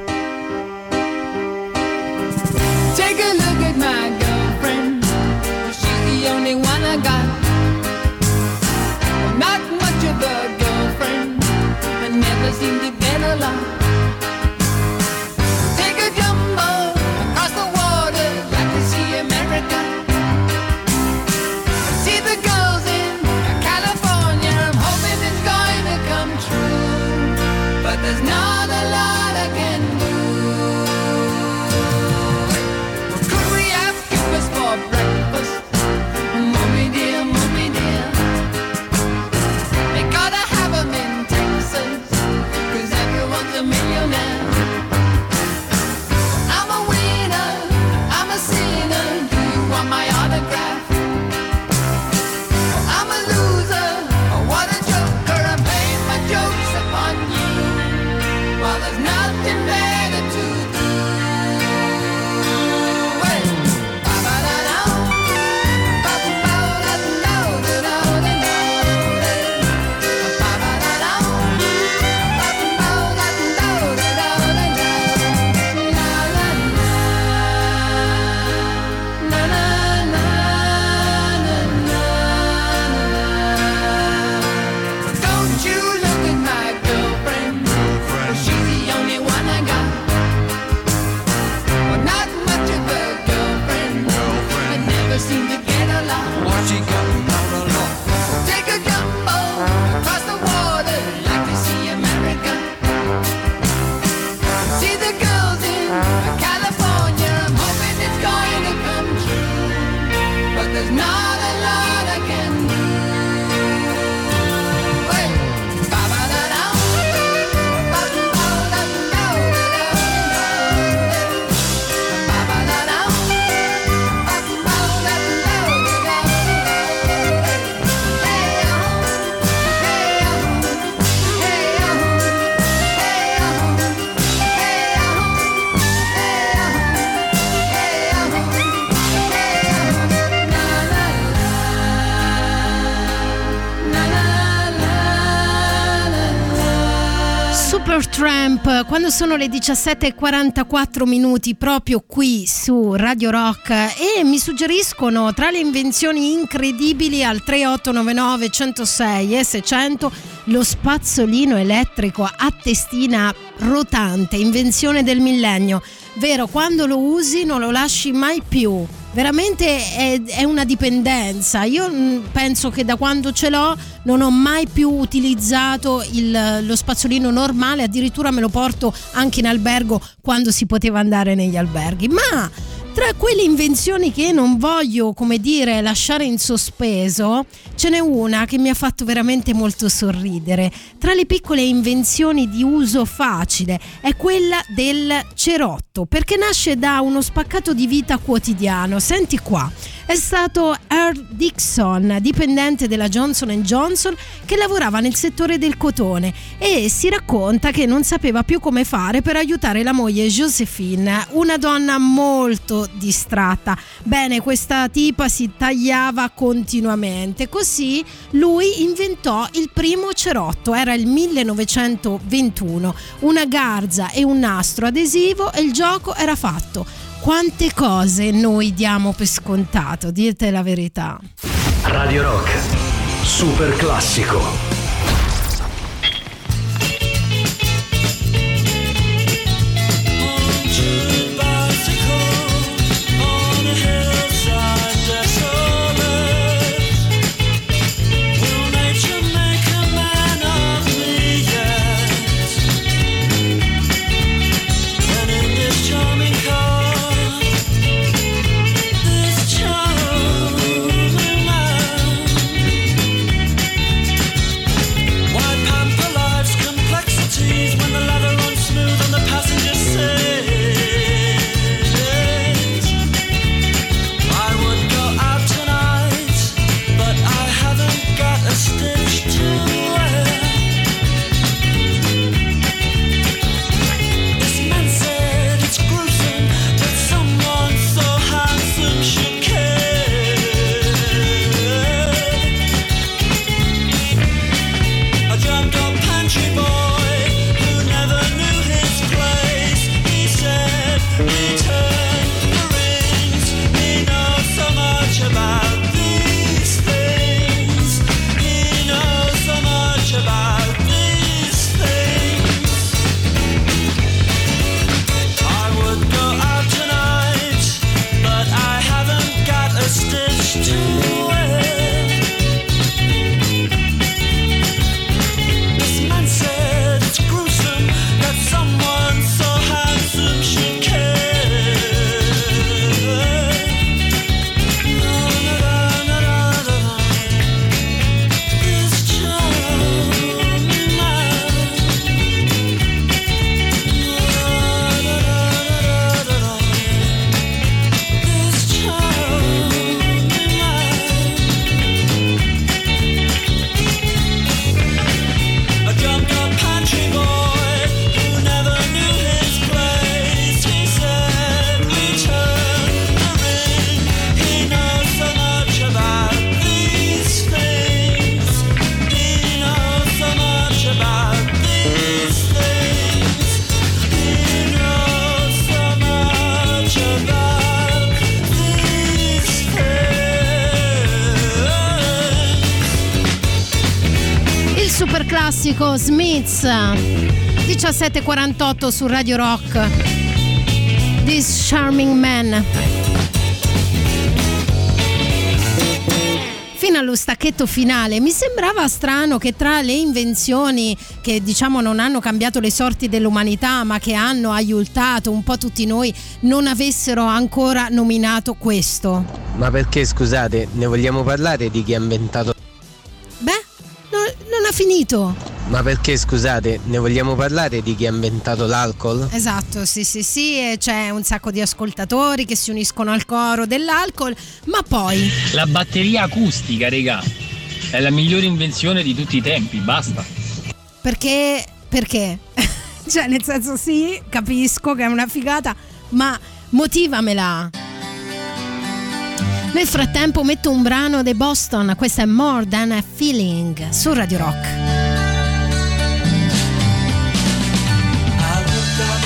Speaker 3: Quando sono le 17.44 minuti proprio qui su Radio Rock e mi suggeriscono tra le invenzioni incredibili al 3899 106 e 600 lo spazzolino elettrico a testina rotante, invenzione del millennio. Vero, quando lo usi non lo lasci mai più. Veramente è, è una dipendenza. Io mm, penso che da quando ce l'ho non ho mai più utilizzato il- lo spazzolino normale, addirittura me lo porto anche in albergo quando si poteva andare negli alberghi. Ma tra quelle invenzioni che non voglio, come dire, lasciare in sospeso, ce n'è una che mi ha fatto veramente molto sorridere. Tra le piccole invenzioni di uso facile è quella del cerotto, perché nasce da uno spaccato di vita quotidiano. Senti qua. È stato Earl Dixon, dipendente della Johnson Johnson, che lavorava nel settore del cotone e si racconta che non sapeva più come fare per aiutare la moglie Josephine, una donna molto distratta. Bene, questa tipa si tagliava continuamente, così lui inventò il primo cerotto, era il 1921, una garza e un nastro adesivo e il gioco era fatto. Quante cose noi diamo per scontato, dite la verità.
Speaker 4: Radio Rock. Super classico.
Speaker 3: Smiths 1748 su Radio Rock. This Charming Man. Fino allo stacchetto finale mi sembrava strano che tra le invenzioni che diciamo non hanno cambiato le sorti dell'umanità ma che hanno aiutato un po' tutti noi non avessero ancora nominato questo.
Speaker 20: Ma perché scusate, ne vogliamo parlare di chi ha inventato.
Speaker 3: Beh, non, non ha finito.
Speaker 20: Ma perché scusate, ne vogliamo parlare di chi ha inventato l'alcol?
Speaker 3: Esatto, sì, sì, sì, e c'è un sacco di ascoltatori che si uniscono al coro dell'alcol, ma poi
Speaker 8: La batteria acustica, regà. È la migliore invenzione di tutti i tempi, basta.
Speaker 3: perché perché? cioè, nel senso sì, capisco che è una figata, ma motivamela. Nel frattempo metto un brano dei Boston, questa è More Than a Feeling su Radio Rock.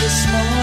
Speaker 3: this moment.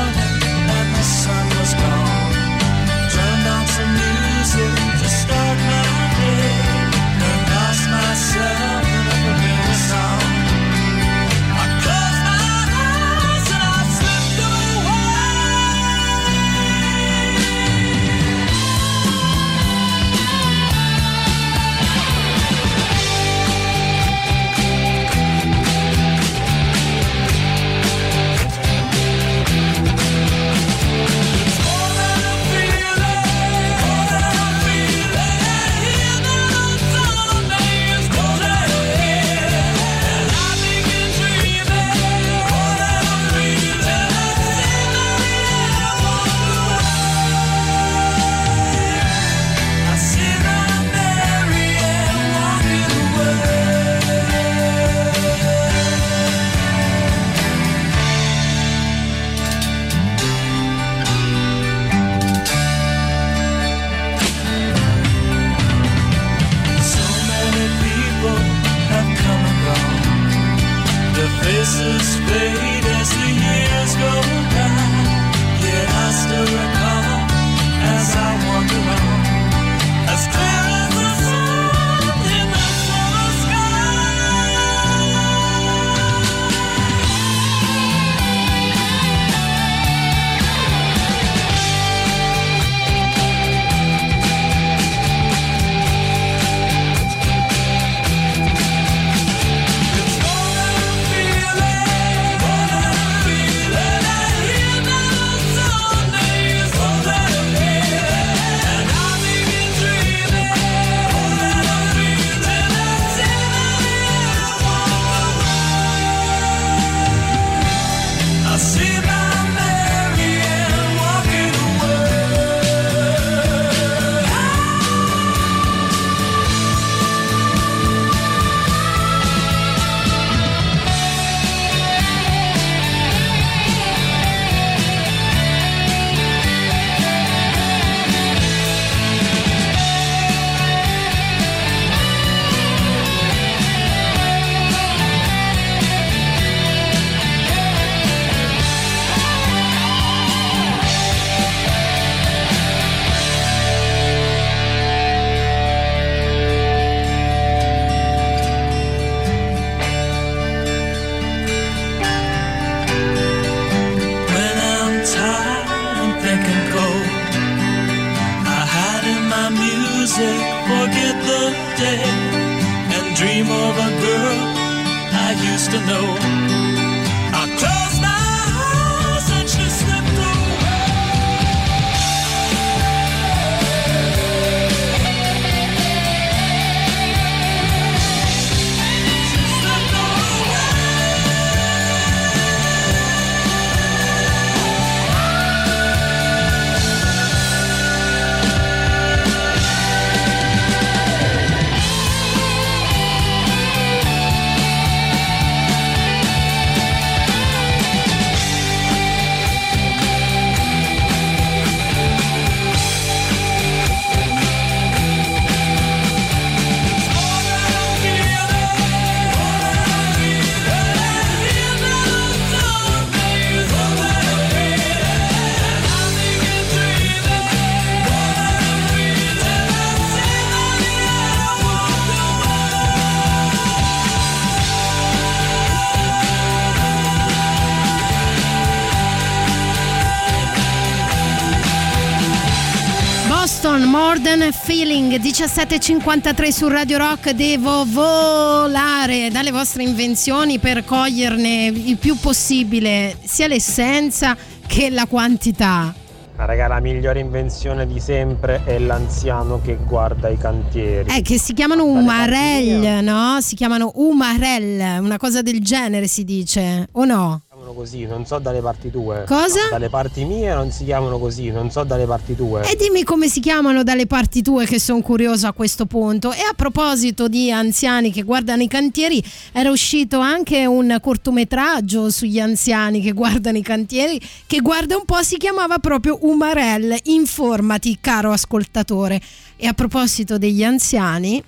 Speaker 3: Feeling, 17.53 su Radio Rock, devo volare dalle vostre invenzioni per coglierne il più possibile sia l'essenza che la quantità.
Speaker 21: Ma raga, la migliore invenzione di sempre è l'anziano che guarda i cantieri.
Speaker 3: Eh, che si chiamano umarell, no? Si chiamano umarell, una cosa del genere si dice, o no?
Speaker 21: Così, non so dalle parti tue.
Speaker 3: Cosa?
Speaker 21: Dalle parti mie non si chiamano così, non so dalle parti tue.
Speaker 3: E dimmi come si chiamano dalle parti tue che sono curioso a questo punto. E a proposito di anziani che guardano i cantieri, era uscito anche un cortometraggio sugli anziani che guardano i cantieri, che guarda un po' si chiamava proprio Umarell. Informati, caro ascoltatore. E a proposito degli anziani,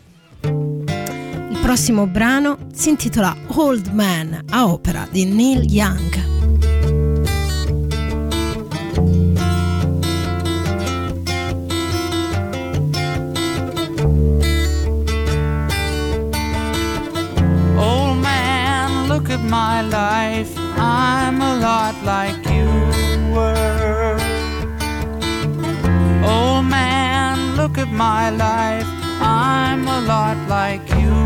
Speaker 3: prossimo brano si intitola Old Man a opera di Neil Young.
Speaker 22: My life. I'm a lot like you were. Old man, look at my life. I'm a lot like you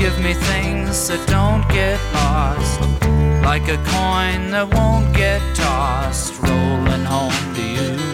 Speaker 22: Give me things that don't get lost. Like a coin that won't get tossed, rolling home to you.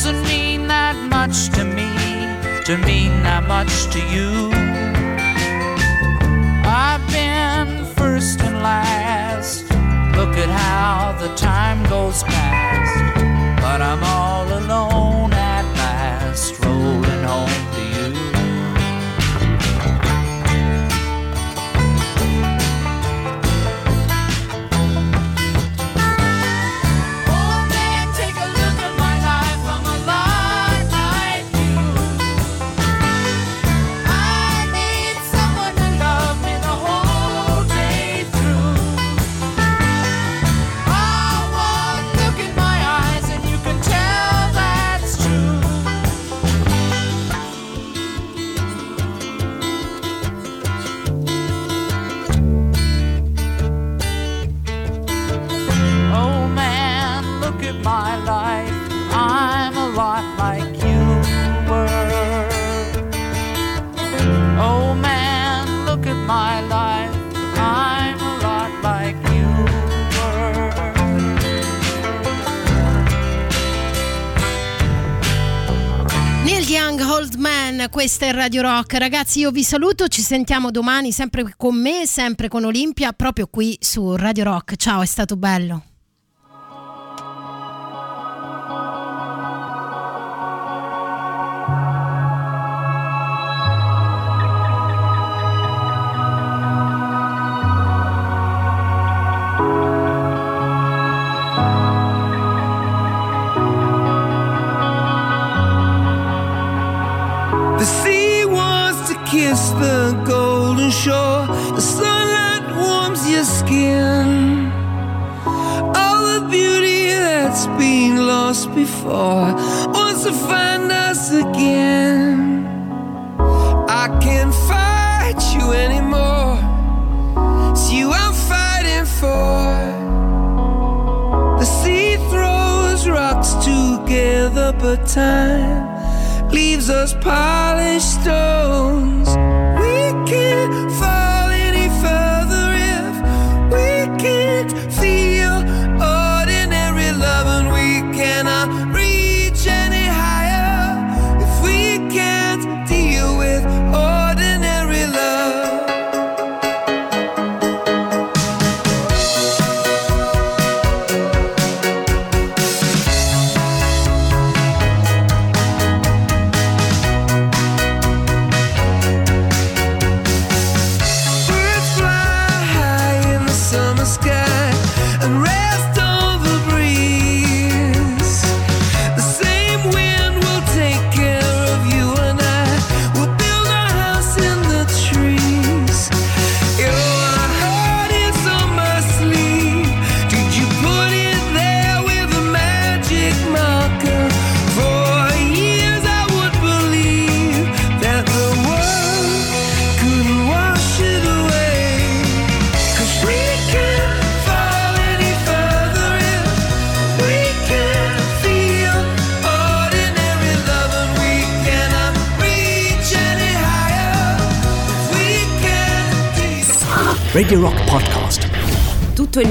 Speaker 22: Doesn't mean that much to me, to mean that much to you. I've been first and last. Look at how the time goes past. But I'm all alone
Speaker 4: questa è Radio Rock. Ragazzi, io vi saluto, ci sentiamo domani sempre con me, sempre con Olimpia, proprio qui su Radio Rock. Ciao, è stato bello.